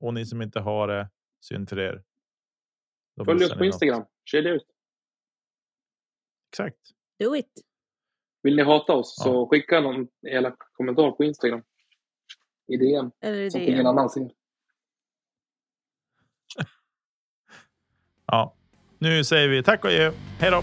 Och ni som inte har det. Synd för er. Då Följ oss på. Instagram. Kedja ut. Exakt. Do it. Vill ni hata oss Ja. så skicka någon elak kommentar på Instagram. I DM. Eller Så att ingen annan ser. Ja, nu säger vi tack och adjö. Hej då.